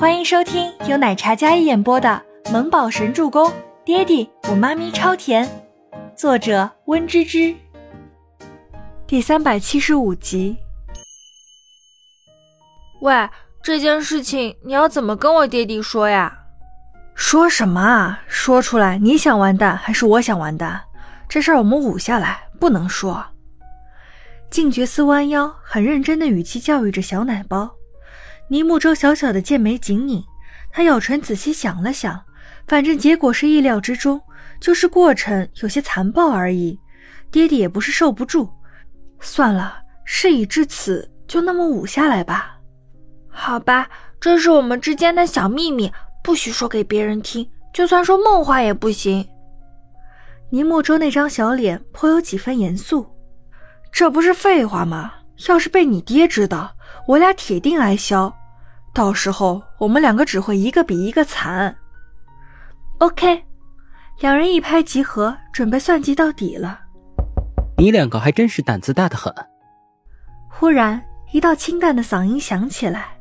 欢迎收听由奶茶嘉一演播的《萌宝神助攻》，爹地我妈咪超甜，作者温芝芝。第三百七十五集。喂，这件事情你要怎么跟我爹地说呀？说什么啊？说出来，你想完蛋还是我想完蛋？这事儿我们捂下来，不能说。静觉寺弯腰，很认真的语气教育着小奶包。倪木舟小小的剑眉紧拧，他咬唇仔细想了想，反正结果是意料之中，就是过程有些残暴而已。爹爹也不是受不住，算了，事已至此，就那么捂下来吧。好吧，这是我们之间的小秘密，不许说给别人听，就算说梦话也不行。倪木舟那张小脸颇有几分严肃，这不是废话吗？要是被你爹知道，我俩铁定挨削。到时候我们两个只会一个比一个惨。OK，两人一拍即合，准备算计到底了。你两个还真是胆子大的很。忽然，一道清淡的嗓音响起来，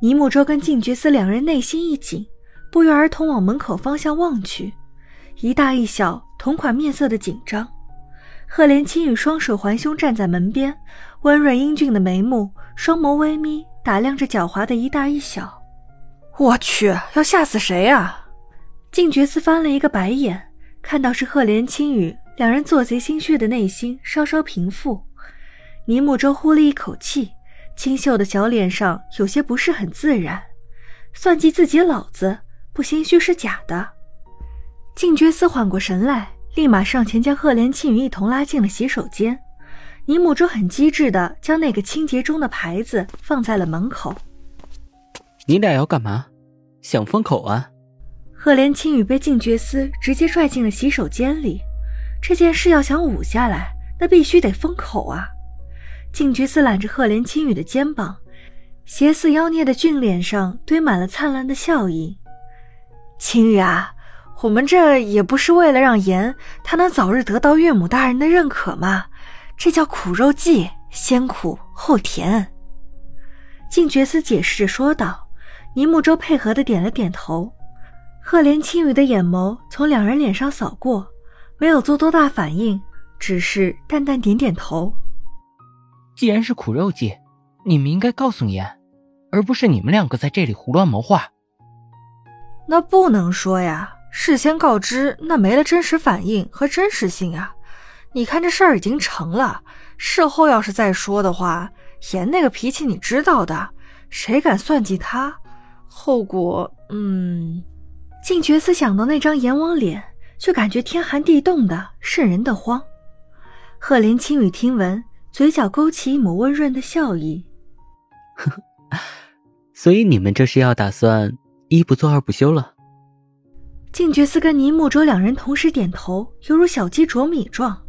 倪木舟跟静觉寺两人内心一紧，不约而同往门口方向望去。一大一小，同款面色的紧张。赫连青羽双手环胸站在门边，温润英俊的眉目，双眸微眯。打量着狡猾的一大一小，我去，要吓死谁啊！静觉寺翻了一个白眼，看到是赫连青羽，两人做贼心虚的内心稍稍平复。倪木舟呼了一口气，清秀的小脸上有些不是很自然。算计自己老子，不心虚是假的。静觉寺缓过神来，立马上前将赫连青羽一同拉进了洗手间。倪木舟很机智的将那个清洁中的牌子放在了门口。你俩要干嘛？想封口啊？赫连青羽被静觉司直接拽进了洗手间里。这件事要想捂下来，那必须得封口啊！静觉司揽着赫连青羽的肩膀，斜似妖孽的俊脸上堆满了灿烂的笑意。青羽啊，我们这也不是为了让颜他能早日得到岳母大人的认可吗？这叫苦肉计，先苦后甜。静觉司解释着说道。倪木舟配合的点了点头。赫连青羽的眼眸从两人脸上扫过，没有做多大反应，只是淡淡点点头。既然是苦肉计，你们应该告诉言，而不是你们两个在这里胡乱谋划。那不能说呀，事先告知那没了真实反应和真实性啊。你看这事儿已经成了，事后要是再说的话，颜那个脾气你知道的，谁敢算计他，后果……嗯。静觉思想到那张阎王脸，就感觉天寒地冻的，瘆人的慌。赫连青羽听闻，嘴角勾起一抹温润的笑意。呵呵，所以你们这是要打算一不做二不休了？静觉思跟倪木卓两人同时点头，犹如小鸡啄米状。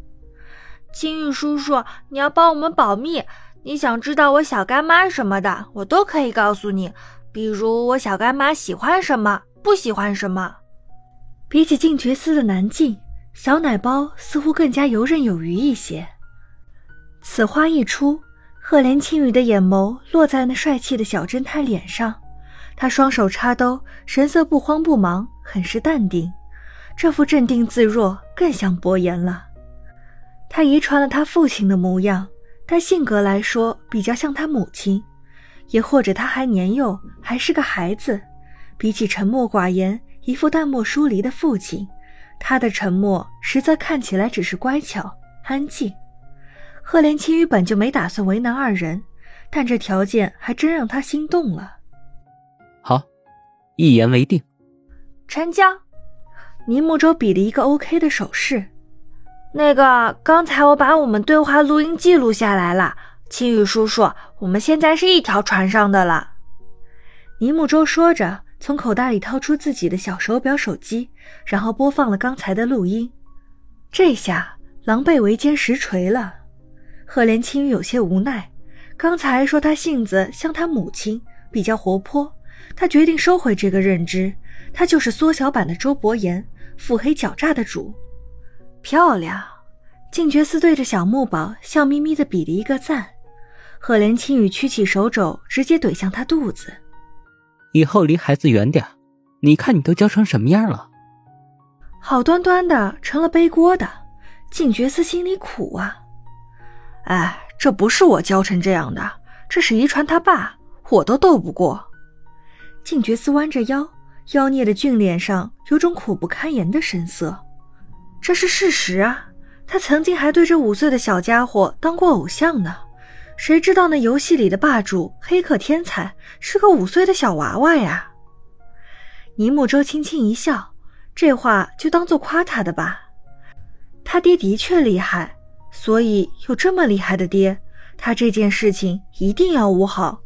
青玉叔叔，你要帮我们保密。你想知道我小干妈什么的，我都可以告诉你。比如我小干妈喜欢什么，不喜欢什么。比起静觉寺的难进，小奶包似乎更加游刃有余一些。此话一出，赫连青羽的眼眸落在那帅气的小侦探脸上，他双手插兜，神色不慌不忙，很是淡定。这副镇定自若，更像伯言了。他遗传了他父亲的模样，但性格来说比较像他母亲，也或者他还年幼，还是个孩子。比起沉默寡言、一副淡漠疏离的父亲，他的沉默实则看起来只是乖巧安静。赫连青羽本就没打算为难二人，但这条件还真让他心动了。好，一言为定，成交。倪木舟比了一个 OK 的手势。那个，刚才我把我们对话录音记录下来了，青羽叔叔，我们现在是一条船上的了。尼木舟说着，从口袋里掏出自己的小手表手机，然后播放了刚才的录音。这下狼狈为奸实锤了。赫连青羽有些无奈，刚才说他性子像他母亲，比较活泼，他决定收回这个认知，他就是缩小版的周伯言，腹黑狡诈的主。漂亮，静觉寺对着小木宝笑眯眯的比了一个赞。赫连青羽屈起手肘，直接怼向他肚子。以后离孩子远点。你看你都教成什么样了？好端端的成了背锅的，静觉寺心里苦啊。哎，这不是我教成这样的，这是遗传他爸，我都斗不过。静觉寺弯着腰，妖孽的俊脸上有种苦不堪言的神色。这是事实啊，他曾经还对这五岁的小家伙当过偶像呢。谁知道那游戏里的霸主、黑客天才是个五岁的小娃娃呀？尼木舟轻轻一笑，这话就当做夸他的吧。他爹的确厉害，所以有这么厉害的爹，他这件事情一定要捂好，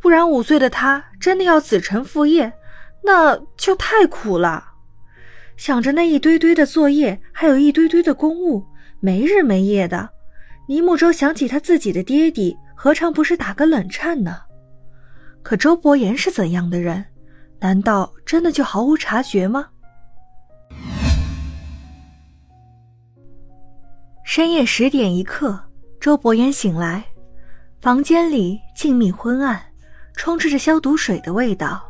不然五岁的他真的要子承父业，那就太苦了。想着那一堆堆的作业，还有一堆堆的公务，没日没夜的。尼木舟想起他自己的爹地，何尝不是打个冷颤呢？可周伯言是怎样的人？难道真的就毫无察觉吗？深夜十点一刻，周伯言醒来，房间里静谧昏暗，充斥着消毒水的味道。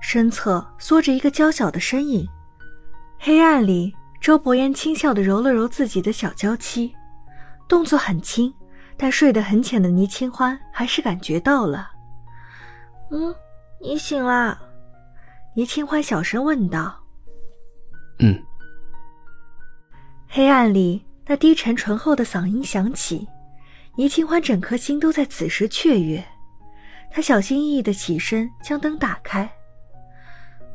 身侧缩着一个娇小的身影，黑暗里，周伯言轻笑的揉了揉自己的小娇妻。动作很轻，但睡得很浅的倪清欢还是感觉到了。嗯，你醒啦？倪清欢小声问道。嗯。黑暗里，那低沉醇厚的嗓音响起，倪清欢整颗心都在此时雀跃。他小心翼翼的起身，将灯打开。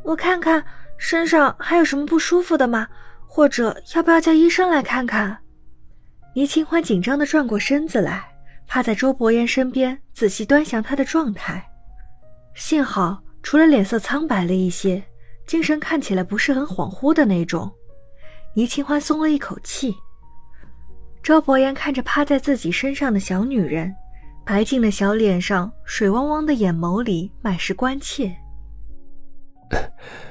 我看看身上还有什么不舒服的吗？或者要不要叫医生来看看？倪清欢紧张的转过身子来，趴在周伯言身边，仔细端详他的状态。幸好，除了脸色苍白了一些，精神看起来不是很恍惚的那种。倪清欢松了一口气。周伯言看着趴在自己身上的小女人，白净的小脸上，水汪汪的眼眸里满是关切。